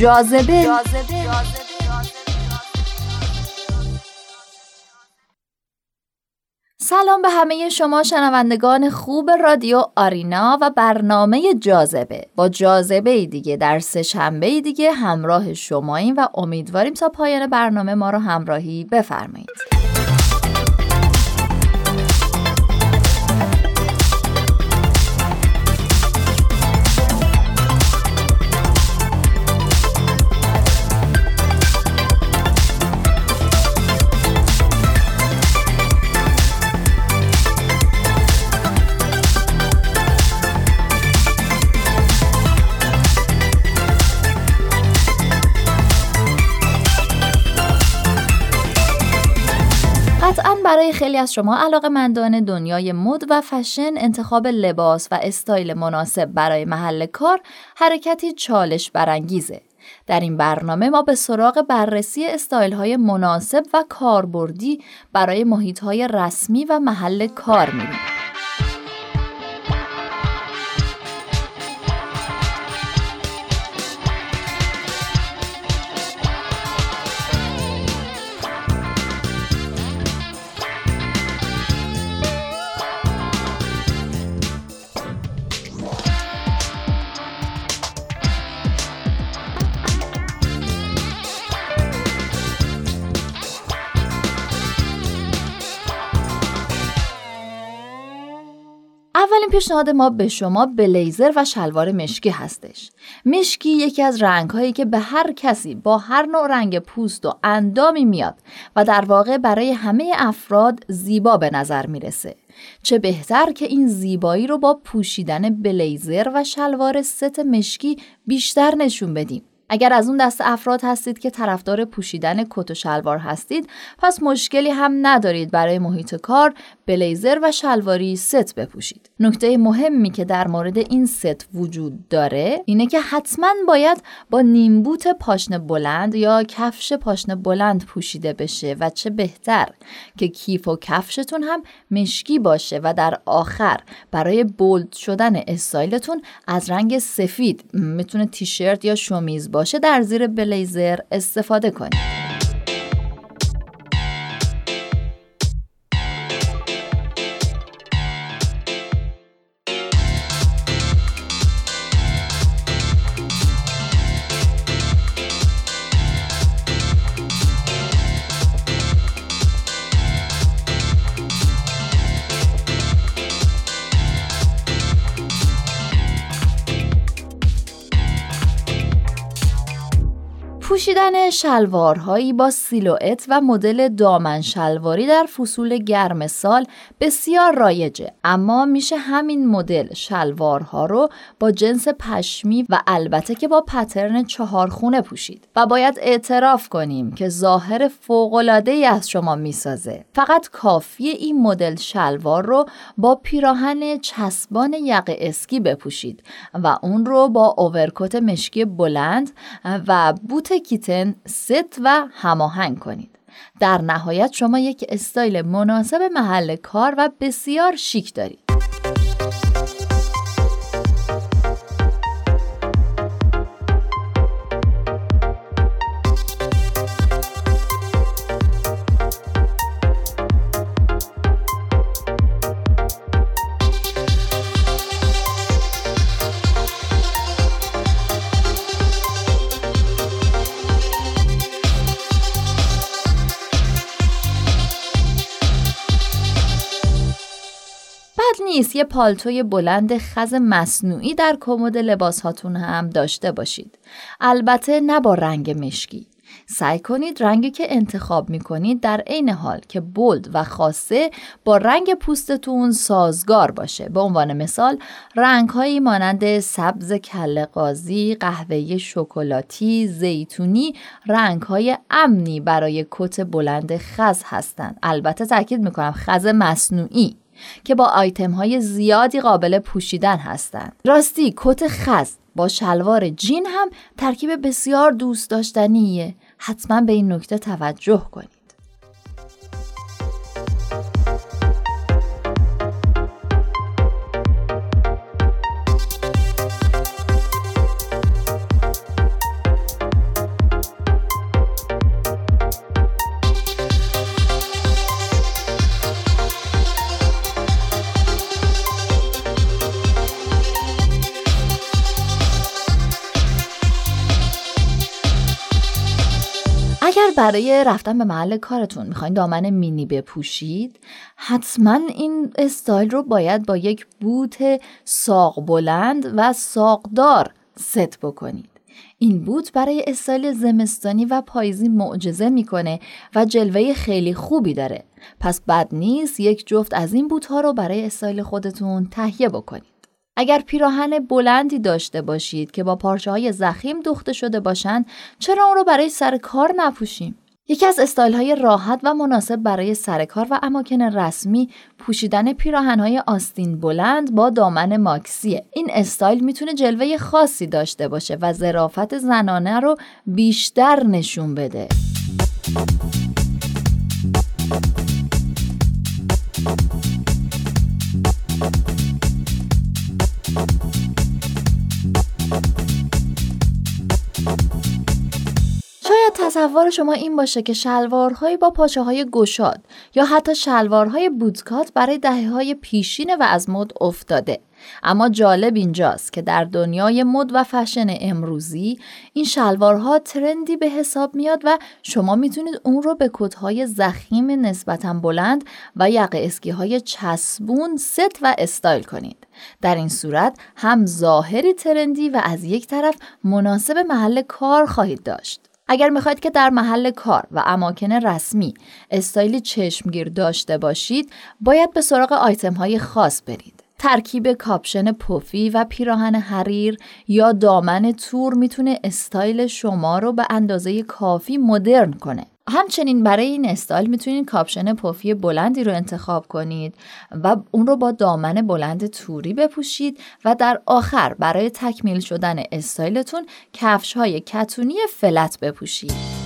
جاذبه. سلام به همه شما شنوندگان خوب رادیو آرینا و برنامه جاذبه. با جاذبه دیگه در سه شنبه دیگه همراه شماییم و امیدواریم تا پایان برنامه ما رو همراهی بفرمایید. خیلی از شما علاقه مندان دنیای مد و فشن انتخاب لباس و استایل مناسب برای محل کار حرکتی چالش برانگیزه. در این برنامه ما به سراغ بررسی استایل های مناسب و کاربردی برای محیط های رسمی و محل کار میریم. پیشنهاد ما به شما بلیزر و شلوار مشکی هستش. مشکی یکی از رنگ هایی که به هر کسی با هر نوع رنگ پوست و اندامی میاد و در واقع برای همه افراد زیبا به نظر می‌رسه. چه بهتر که این زیبایی رو با پوشیدن بلیزر و شلوار ست مشکی بیشتر نشون بدیم. اگر از اون دست افراد هستید که طرفدار پوشیدن کت و شلوار هستید پس مشکلی هم ندارید برای محیط کار بلیزر و شلواری ست بپوشید. نکته مهمی که در مورد این ست وجود داره اینه که حتما باید با نیمبوت پاشنه بلند یا کفش پاشنه بلند پوشیده بشه و چه بهتر که کیف و کفشتون هم مشکی باشه و در آخر برای bold شدن استایلتون از رنگ سفید می‌تونه تیشرت یا شومیز باشه در زیر بلیزر استفاده کنید. پوشیدن شلوارهایی با سیلوئت و مدل دامن شلواری در فصول گرم سال بسیار رایجه. اما میشه همین مدل شلوارها رو با جنس پشمی و البته که با پترن چهارخونه پوشید و باید اعتراف کنیم که ظاهر فوقالعاده ای از شما می‌سازه. فقط کافیه این مدل شلوار رو با پیراهن چسبان یق اسکی بپوشید و اون رو با اوورکوت مشکی بلند و بوت کیتن ست و هماهنگ کنید. در نهایت شما یک استایل مناسب محل کار و بسیار شیک دارید. نیست یه پالتوی بلند خز مصنوعی در کمد لباس هاتون هم داشته باشید. البته نه با رنگ مشکی. سعی کنید رنگی که انتخاب می کنید در عین حال که بولد و خاصه با رنگ پوستتون سازگار باشه. به عنوان مثال رنگهایی مانند سبز کله قهوه شکلاتی، زیتونی رنگهای امنی برای کت بلند خز هستند. البته تاکید می‌کنم خز مصنوعی که با آیتم های زیادی قابل پوشیدن هستند. راستی کت خز با شلوار جین هم ترکیب بسیار دوست داشتنیه. حتما به این نکته توجه کنید. برای رفتن به محل کارتون. می‌خواین دامن مینی بپوشید. حتما این استایل رو باید با یک بوت ساق بلند و ساقدار ست بکنید. این بوت برای استایل زمستانی و پاییزی معجزه می‌کنه و جلوه خیلی خوبی داره. پس بد نیست یک جفت از این بوت ها رو برای استایل خودتون تهیه بکنید. اگر پیراهن بلندی داشته باشید که با پارچه های ضخیم دوخته شده باشند چرا اون رو برای سر کار نپوشیم یکی از استایل های راحت و مناسب برای سرکار و اماکن رسمی پوشیدن پیراهن های آستین بلند با دامن ماکسیه. این استایل می‌تونه جلوه خاصی داشته باشه و ظرافت زنانه رو بیشتر نشون بده. تصور شما این باشه که شلوارهایی با پاچه های گشاد یا حتی شلوارهای bootcut برای دهه های پیشینه و از مد افتاده اما جالب اینجاست که در دنیای مد و فشن امروزی این شلوارها trend ی به حساب میاد و شما می‌تونید اون رو به کتهای ضخیم نسبتا بلند و یقه اسکی های چسبون ست و استایل کنید. در این صورت هم ظاهری trendy و از یک طرف مناسب محل کار خواهید داشت. اگر می‌خواید که در محل کار و اماکن رسمی استایلی چشمگیر داشته باشید باید به سراغ آیتم های خاص برید. ترکیب کاپشن پفی و پیراهن حریر یا دامن تور می‌تونه استایل شما رو به اندازه کافی مدرن کنه. همچنین برای این استایل می‌تونید کاپشن پفی بلندی رو انتخاب کنید و اون رو با دامن بلند توری بپوشید و در آخر برای تکمیل شدن استایلتون کفش های کتونی flat بپوشید.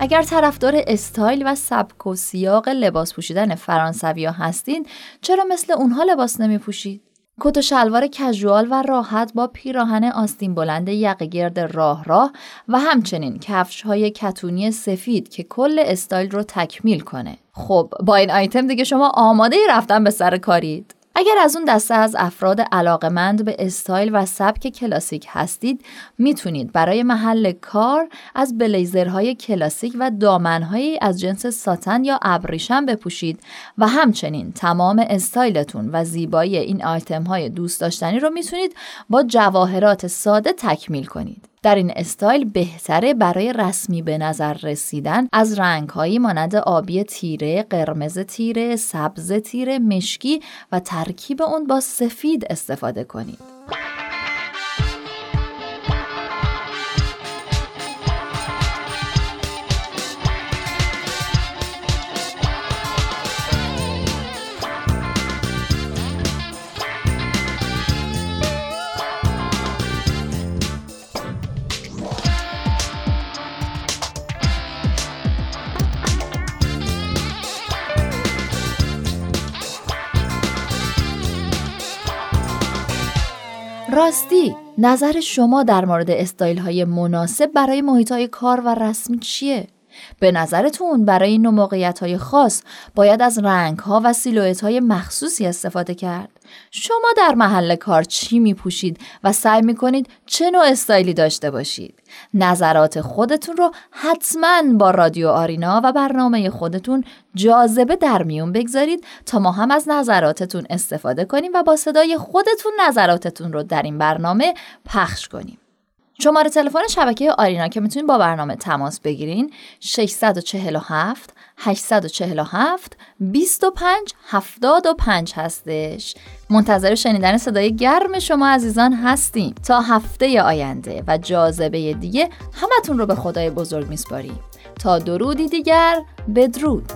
اگر طرفدار استایل و سبک و سیاق لباس پوشیدن فرانسوی هستین چرا مثل اونها لباس نمی پوشید؟ کت و شلوار casual و راحت با پیراهن آستین بلند یقه گرد راه راه و همچنین کفش های کتونی سفید که کل استایل رو تکمیل کنه. خب با این آیتم دیگه شما آماده رفتن به سر کارید. اگر از اون دسته از افراد علاقمند به استایل و سبک کلاسیک هستید می‌تونید برای محل کار از بلیزرهای کلاسیک و دامنهایی از جنس ساتن یا ابریشم بپوشید و همچنین تمام استایلتون و زیبایی این آیتم های دوست داشتنی رو می‌تونید با جواهرات ساده تکمیل کنید. در این استایل بهتره برای رسمی به نظر رسیدن از رنگهایی مانند آبی تیره، قرمز تیره، سبز تیره، مشکی و ترکیب اون با سفید استفاده کنید. راستی نظر شما در مورد استایل های مناسب برای محیط های کار و رسمی چیه؟ به نظرتون برای این موقعیت های خاص باید از رنگ ها و سیلویت های مخصوصی استفاده کرد؟ شما در محل کار چی می پوشید و سعی می کنید چه نوع استایلی داشته باشید؟ نظرات خودتون رو حتما با رادیو آرینا و برنامه خودتون جاذبه در میون بگذارید تا ما هم از نظراتتون استفاده کنیم و با صدای خودتون نظراتتون رو در این برنامه پخش کنیم. شماره تلفن شبکه آرینا که می‌تونید با برنامه تماس بگیرین. 647 847 25 75 هستش. منتظر شنیدن صدای گرم شما عزیزان هستیم. تا هفته آینده و جاذبه دیگه همتون رو به خدای بزرگ میسپاریم. تا درودی دیگر بدرود.